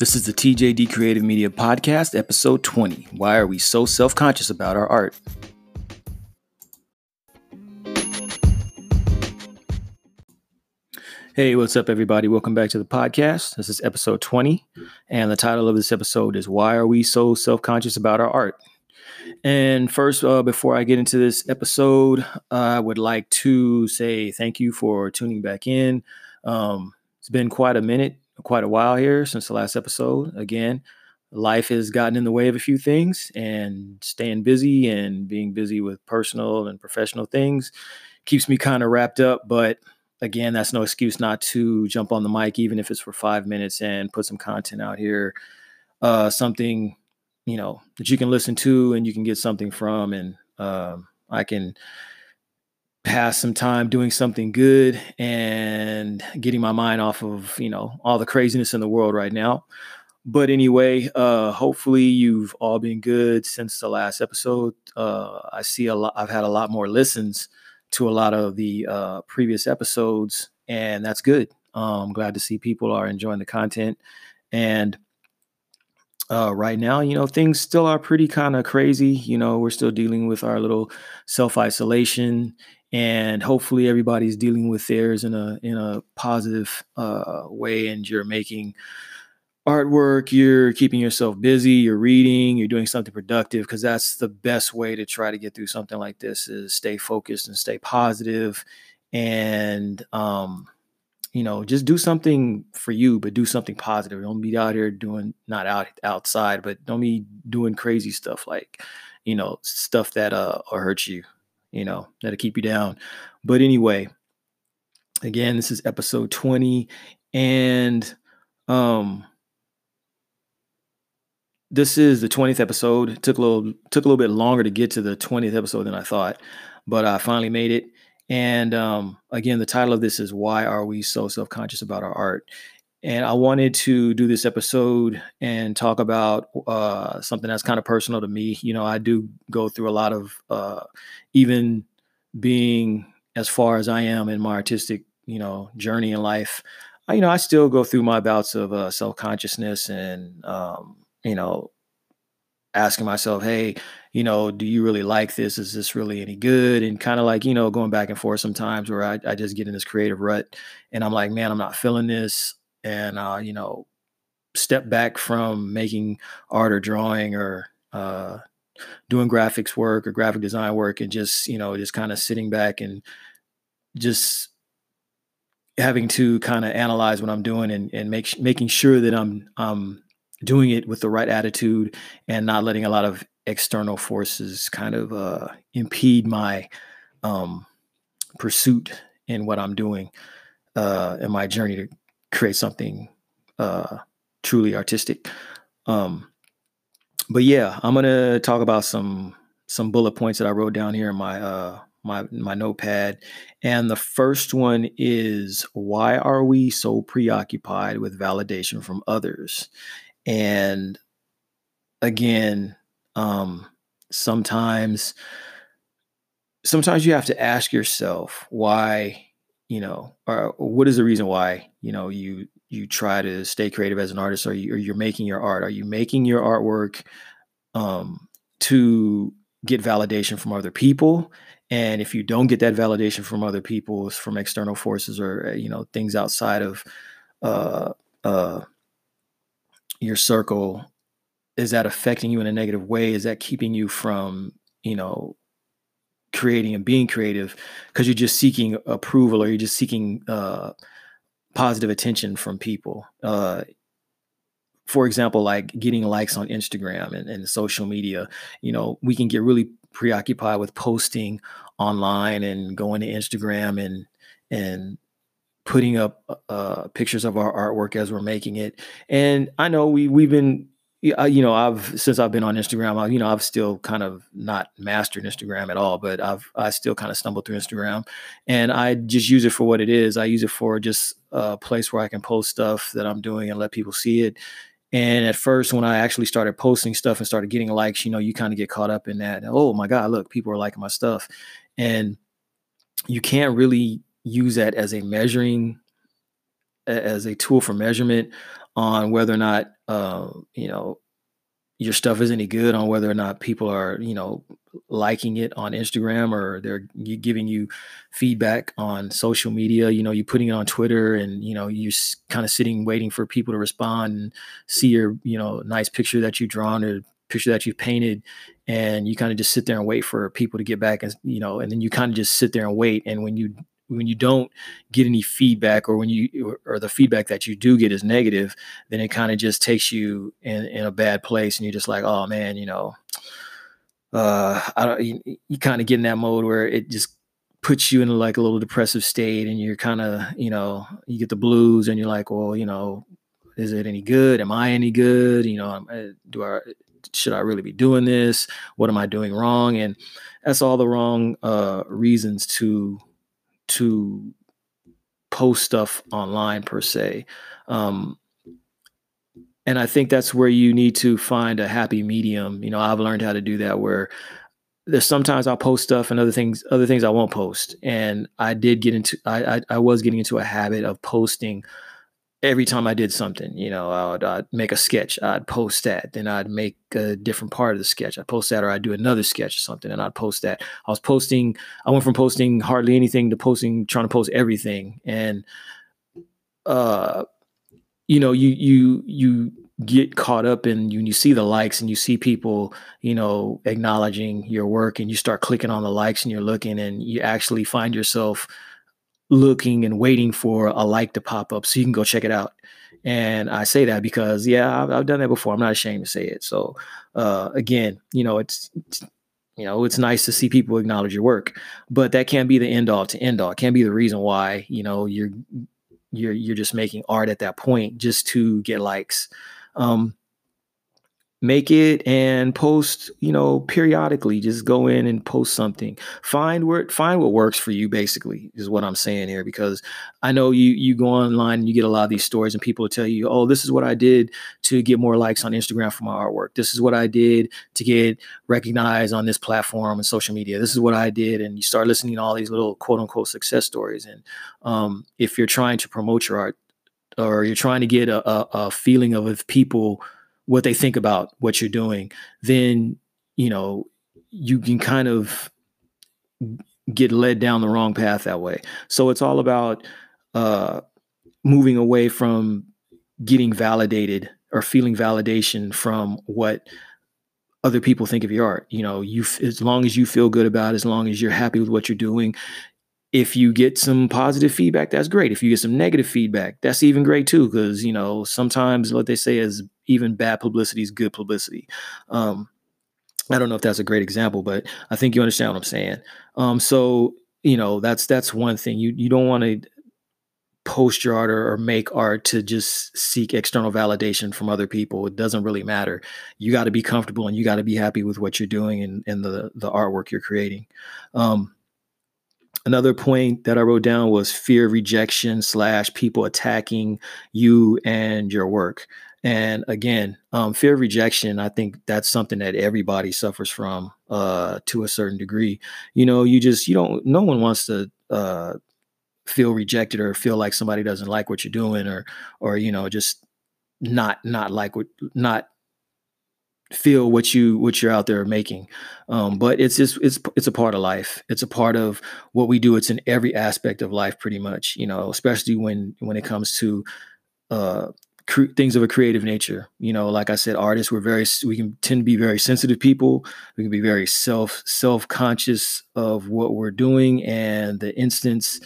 This is the TJD Creative Media Podcast, episode 20. Why are we so self conscious about our art? Hey, what's up, everybody? Welcome back to the podcast. This is episode 20, and the title of this episode is Why Are We So Self Conscious About Our Art? And first, uh, before I get into this episode, I would like to say thank you for tuning back in. Um, it's been quite a minute quite a while here since the last episode. Again, life has gotten in the way of a few things, and staying busy and being busy with personal and professional things keeps me kind of wrapped up. But again, that's no excuse not to jump on the mic, even if it's for five minutes, and put some content out here. Uh, something you know that you can listen to and you can get something from, and um, I can pass some time doing something good and getting my mind off of you know all the craziness in the world right now. But anyway uh hopefully you've all been good since the last episode. Uh i see a lot i've had a lot more listens to a lot of the uh previous episodes and that's good. Um, i'm glad to see people are enjoying the content. And uh, right now, you know, things still are pretty kind of crazy. You know, we're still dealing with our little self isolation and hopefully everybody's dealing with theirs in a in a positive uh, way and you're making artwork you're keeping yourself busy you're reading you're doing something productive because that's the best way to try to get through something like this is stay focused and stay positive and um you know just do something for you but do something positive. Don't be out here doing not out outside but don't be doing crazy stuff like you know stuff that uh hurt you you know, that'll keep you down. But anyway, again, this is episode 20 and um this is the 20th episode. It took a little took a little bit longer to get to the 20th episode than I thought, but I finally made it. And um, again, the title of this is Why Are We So Self Conscious About Our Art? And I wanted to do this episode and talk about uh, something that's kind of personal to me. You know, I do go through a lot of, uh, even being as far as I am in my artistic, you know, journey in life. I, you know, I still go through my bouts of uh, self consciousness and, um, you know, asking myself, hey, you know, do you really like this? Is this really any good? And kind of like, you know, going back and forth sometimes where I, I just get in this creative rut and I'm like, man, I'm not feeling this and uh, you know step back from making art or drawing or uh, doing graphics work or graphic design work and just you know just kind of sitting back and just having to kind of analyze what I'm doing and, and make making sure that I'm um doing it with the right attitude and not letting a lot of external forces kind of uh, impede my um, pursuit in what I'm doing uh, in my journey to create something uh, truly artistic. Um, but yeah, I'm gonna talk about some some bullet points that I wrote down here in my uh, my my notepad. And the first one is why are we so preoccupied with validation from others? And again, um, sometimes sometimes you have to ask yourself why you know, or what is the reason why you know you you try to stay creative as an artist, or, you, or you're making your art? Are you making your artwork um, to get validation from other people? And if you don't get that validation from other people, from external forces or uh, you know things outside of uh, uh, your circle, is that affecting you in a negative way? Is that keeping you from you know creating and being creative because you're just seeking approval or you're just seeking uh, positive attention from people. Uh, for example, like getting likes on Instagram and, and social media, you know, we can get really preoccupied with posting online and going to Instagram and and putting up uh, pictures of our artwork as we're making it. And I know we we've been yeah, you know, I've since I've been on Instagram, I, you know, I've still kind of not mastered Instagram at all, but I've I still kind of stumbled through Instagram, and I just use it for what it is. I use it for just a place where I can post stuff that I'm doing and let people see it. And at first, when I actually started posting stuff and started getting likes, you know, you kind of get caught up in that. Oh my God, look, people are liking my stuff, and you can't really use that as a measuring as a tool for measurement on whether or not uh, you know your stuff is any good on whether or not people are you know liking it on instagram or they're giving you feedback on social media you know you're putting it on twitter and you know you're kind of sitting waiting for people to respond and see your you know nice picture that you've drawn or picture that you've painted. And you kind of just sit there and wait for people to get back and you know and then you kind of just sit there and wait. And when you when you don't get any feedback or when you or, the feedback that you do get is negative then it kind of just takes you in, in a bad place and you're just like oh man you know uh i don't you, you kind of get in that mode where it just puts you in like a little depressive state and you're kind of you know you get the blues and you're like well you know is it any good? Am i any good? You know uh, do i should i really be doing this? What am i doing wrong? And that's all the wrong uh reasons to to post stuff online per se. Um, and I think that's where you need to find a happy medium. You know, I've learned how to do that where there's sometimes I'll post stuff and other things, other things I won't post. And I did get into, I, I, I was getting into a habit of posting every time I did something, you know, I would I'd make a sketch, I'd post that, then I'd make a different part of the sketch. I'd post that, or I'd do another sketch or something, and I'd post that. I was posting, I went from posting hardly anything to posting, trying to post everything. And, uh, you know, you, you, you, get caught up in you you see the likes and you see people you know acknowledging your work and you start clicking on the likes and you're looking and you actually find yourself looking and waiting for a like to pop up so you can go check it out. And I say that because, yeah, I've, I've done that before. I'm not ashamed to say it. So, uh, again, you know, it's, it's, you know, it's nice to see people acknowledge your work, but that can't be the end all to end all. It can't be the reason why, you know, you're, you're, you're just making art at that point just to get likes. Um, make it and post you know periodically just go in and post something. Find where find what works for you basically is what i'm saying here because i know you you go online and you get a lot of these stories and people tell you oh this is what i did to get more likes on instagram for my artwork. This is what i did to get recognized on this platform and social media. This is what i did and you start listening to all these little quote unquote success stories. And um, if you're trying to promote your art or you're trying to get a, a, a feeling of if people what they think about what you're doing, then you know you can kind of get led down the wrong path that way. So it's all about uh, moving away from getting validated or feeling validation from what other people think of your art. You know, you as long as you feel good about it, as long as you're happy with what you're doing, if you get some positive feedback, that's great. If you get some negative feedback, that's even great too. Because you know sometimes what they say is even bad publicity is good publicity. Um, I don't know if that's a great example, but I think you understand what I'm saying. Um, so you know that's that's one thing. You you don't want to post your art or, or, make art to just seek external validation from other people. It doesn't really matter. You got to be comfortable and you got to be happy with what you're doing and, and the the artwork you're creating. Um, another point that I wrote down was fear of rejection slash people attacking you and your work. And again, um, fear of rejection, I think that's something that everybody suffers from uh, to a certain degree. You know, you just, you don't, no one wants to uh, feel rejected or feel like somebody doesn't like what you're doing or, or, you know, just not, not like what, not feel what you what you're out there making. Um, but it's just it's it's a part of life. It's a part of what we do. It's in every aspect of life pretty much you know especially when when it comes to uh, cre- things of a creative nature. You know like i said artists we're very we can tend to be very sensitive people. We can be very self self-conscious of what we're doing and the instance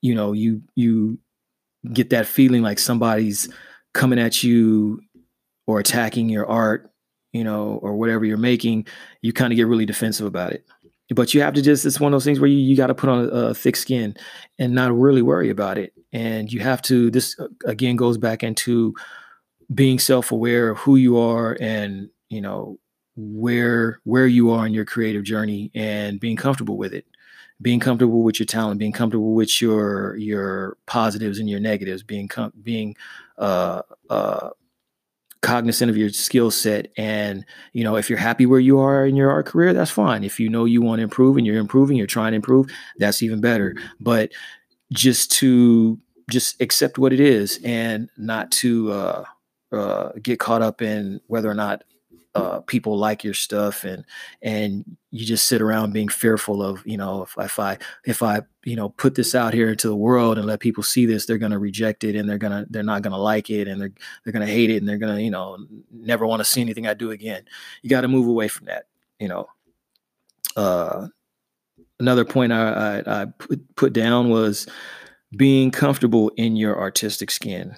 you know you you get that feeling like somebody's coming at you or attacking your art you know, or whatever you're making, you kind of get really defensive about it. But you have to just, it's one of those things where you, you got to put on a, a, thick skin and not really worry about it. And you have to, this uh, again goes back into being self aware of who you are and, you know, where where you are in your creative journey and being comfortable with it being comfortable with your talent being comfortable with your your positives and your negatives being com- being uh uh cognizant of your skill set and you know if you're happy where you are in your art career that's fine. If you know you want to improve and you're improving you're trying to improve that's even better. But just to just accept what it is and not to uh, uh, get caught up in whether or not uh, people like your stuff and and you just sit around being fearful of you know if, if I if I you know put this out here into the world and let people see this they're gonna reject it and they're gonna they're not gonna like it and they're they're gonna hate it and they're gonna you know never want to see anything I do again. You got to move away from that. You know. Uh, another point I, I, I put, put down was being comfortable in your artistic skin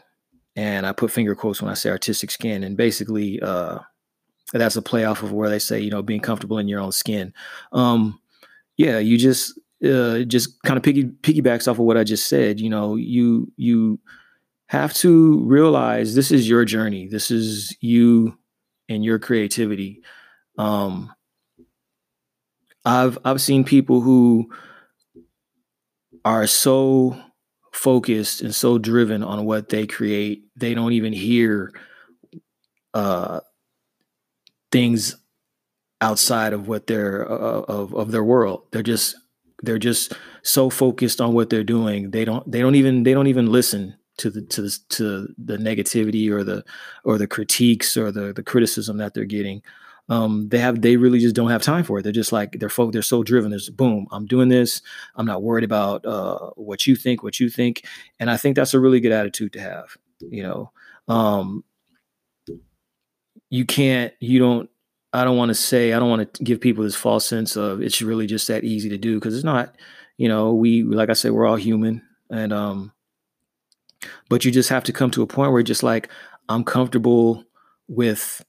and I put finger quotes when I say artistic skin, and basically, uh, that's a play off of where they say, you know, being comfortable in your own skin. Um, yeah, you just uh, just kind of piggy piggybacks off of what I just said. You know, you you have to realize this is your journey. This is you and your creativity. Um, I've I've seen people who are so focused and so driven on what they create, they don't even hear uh, things outside of what they're uh, uh, of of their world. They're just they're just so focused on what they're doing. They don't they don't even they don't even listen to the to the to the negativity or the or the critiques or the the criticism that they're getting. Um, they have they really just don't have time for it. They're just like they're folk. They're so driven. There's boom. I'm doing this. I'm not worried about uh, what you think. What you think. And I think that's a really good attitude to have. You know, um, you can't, you don't, I don't want to say, I don't want to give people this false sense of it's really just that easy to do because it's not, you know, we, like I said, we're all human. And, um, but you just have to come to a point where just like, I'm comfortable with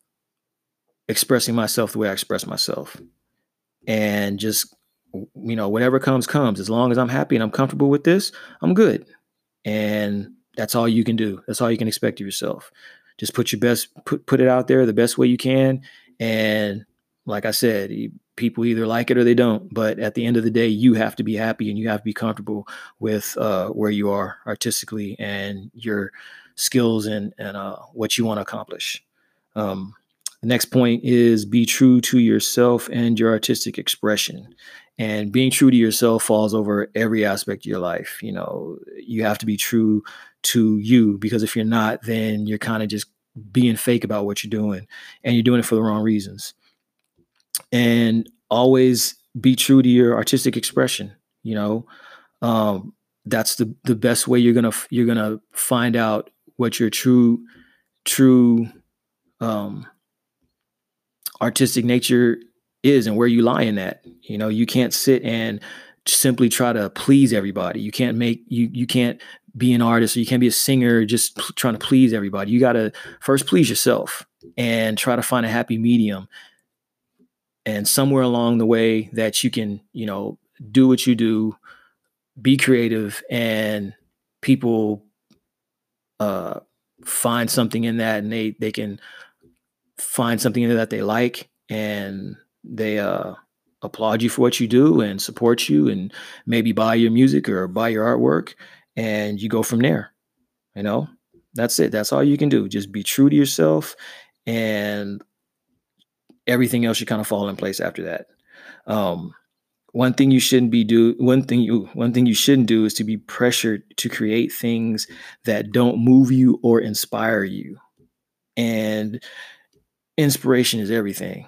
expressing myself the way I express myself and just, you know, whatever comes, comes. As long as I'm happy and I'm comfortable with this, I'm good. And that's all you can do. That's all you can expect of yourself just put your best put put it out there the best way you can. And like i said people either like it or they don't. But at the end of the day you have to be happy and you have to be comfortable with uh, where you are artistically and your skills and and uh, what you want to accomplish. Um, the next point is be true to yourself and your artistic expression. And being true to yourself falls over every aspect of your life. You know you have to be true to you because if you're not then you're kind of just being fake about what you're doing and you're doing it for the wrong reasons. And always be true to your artistic expression you know? Um, that's the the best way you're gonna you're gonna find out what your true true um, artistic nature is and where you lie in that you know? You can't sit and simply try to please everybody. You can't make you you can't be an artist or you can't be a singer just p- trying to please everybody. You got to first please yourself and try to find a happy medium. And somewhere along the way that you can, you know, do what you do, be creative, and people uh, find something in that, and they they can find something in that they like, and they uh, applaud you for what you do and support you, and maybe buy your music or buy your artwork, and you go from there. You know, that's it. That's all you can do. Just be true to yourself, and everything else should kind of fall in place after that. Um, one thing you shouldn't be do one thing you one thing you shouldn't do is to be pressured to create things that don't move you or inspire you. And inspiration is everything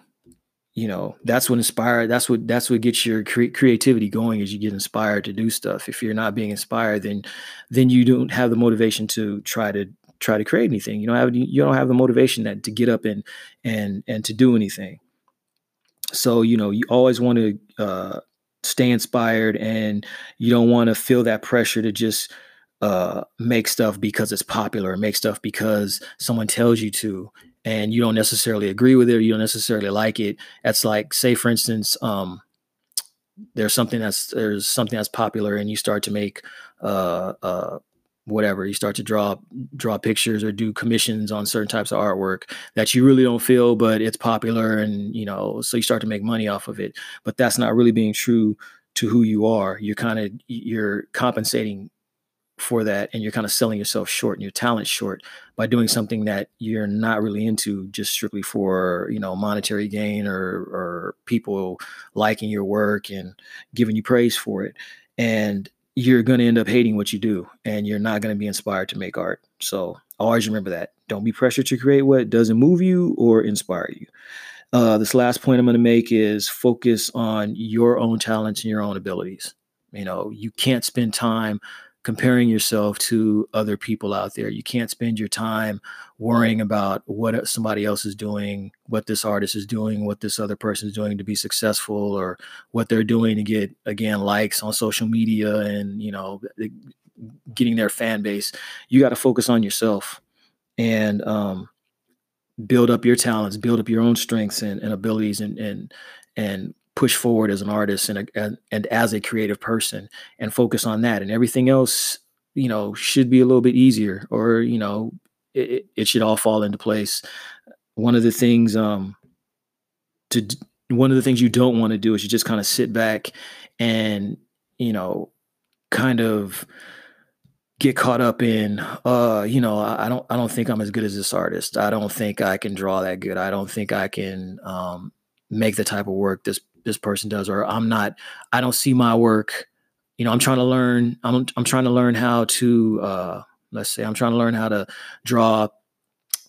you know that's what inspired that's what that's what gets your cre- creativity going as you get inspired to do stuff. If you're not being inspired then then you don't have the motivation to try to try to create anything. You don't have you don't have the motivation that to get up and and and to do anything. So you know you always want to uh, stay inspired and you don't want to feel that pressure to just uh, make stuff because it's popular make stuff because someone tells you to and you don't necessarily agree with it or you don't necessarily like it that's like say for instance um, there's something that's there's something that's popular and you start to make uh, uh, whatever you start to draw draw pictures or do commissions on certain types of artwork that you really don't feel but it's popular and you know so you start to make money off of it but that's not really being true to who you are. You're kind of you're compensating for that and you're kind of selling yourself short and your talent short by doing something that you're not really into just strictly for you know monetary gain or or people liking your work and giving you praise for it and you're going to end up hating what you do and you're not going to be inspired to make art. So always remember that. Don't be pressured to create what doesn't move you or inspire you. Uh, this last point I'm going to make is focus on your own talents and your own abilities. You know, you can't spend time comparing yourself to other people out there. You can't spend your time worrying about what somebody else is doing, what this artist is doing, what this other person is doing to be successful, or what they're doing to get again likes on social media and you know getting their fan base. You got to focus on yourself and um, build up your talents, build up your own strengths and, and abilities, and and and push forward as an artist and, a, and and as a creative person and focus on that. And everything else you know should be a little bit easier or you know it, it should all fall into place. One of the things um to one of the things you don't want to do is you just kind of sit back and you know kind of get caught up in uh you know I, I, don't i don't think i'm as good as this artist. I don't think i can draw that good. I don't think i can um make the type of work this this person does or i'm not i don't see my work. You know i'm trying to learn i'm i'm trying to learn how to uh let's say i'm trying to learn how to draw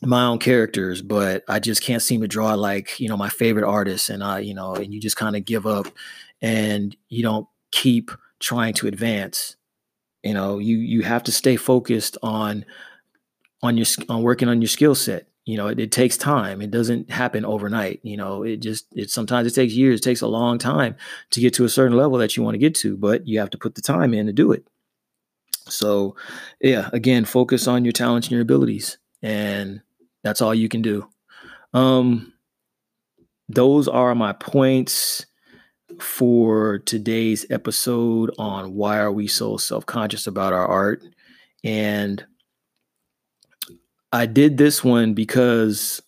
my own characters but i just can't seem to draw like you know my favorite artists and i you know and you just kind of give up and you don't keep trying to advance. You know you you have to stay focused on on your on working on your skill set you know it, it, takes time it doesn't happen overnight you know it just it sometimes it takes years it takes a long time to get to a certain level that you want to get to but you have to put the time in to do it. So yeah again focus on your talents and your abilities and that's all you can do. Um those are my points for today's episode on why are we so self-conscious about our art and I did this one because,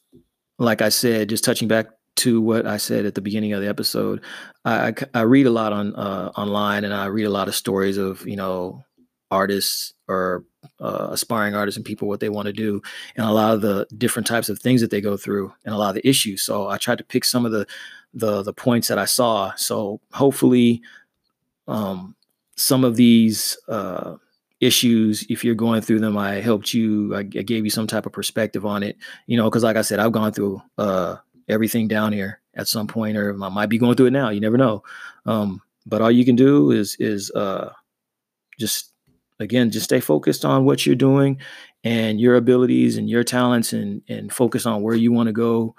like I said, just touching back to what I said at the beginning of the episode, I, I, read a lot on uh, online and I read a lot of stories of you know artists or uh, aspiring artists and people what they want to do and a lot of the different types of things that they go through and a lot of the issues. So I tried to pick some of the the the points that I saw. So hopefully, um, some of these uh, issues if you're going through them i helped you i, I gave you some type of perspective on it you know because like i said i've gone through uh, everything down here at some point or i might be going through it now you never know um, but all you can do is is uh, just again just stay focused on what you're doing and your abilities and your talents and and focus on where you want to go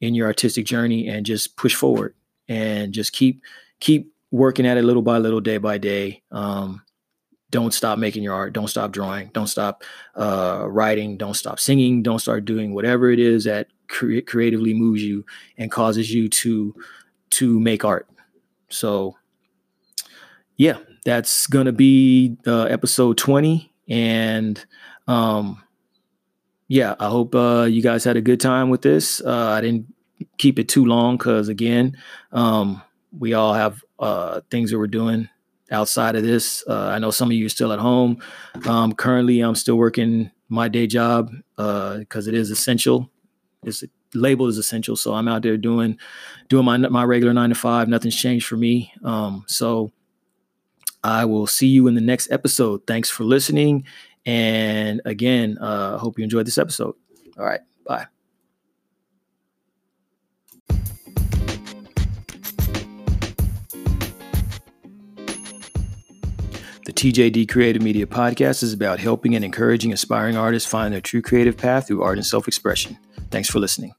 in your artistic journey and just push forward and just keep keep working at it little by little day by day um, don't stop making your art. Don't stop drawing. Don't stop uh, writing. Don't stop singing. Don't start doing whatever it is that cre- creatively moves you and causes you to to make art. So yeah that's gonna be uh, episode 20 and um yeah i hope uh, you guys had a good time with this. Uh, i didn't keep it too long because again um we all have uh things that we're doing outside of this. Uh, I know some of you are still at home. Um, currently, I'm still working my day job because uh, it is essential. It's labeled as essential, so I'm out there doing doing my my regular nine to five. Nothing's changed for me. Um, so I will see you in the next episode. Thanks for listening, and again, uh, hope you enjoyed this episode. All right, TJD Creative Media Podcast is about helping and encouraging aspiring artists find their true creative path through art and self expression. Thanks for listening.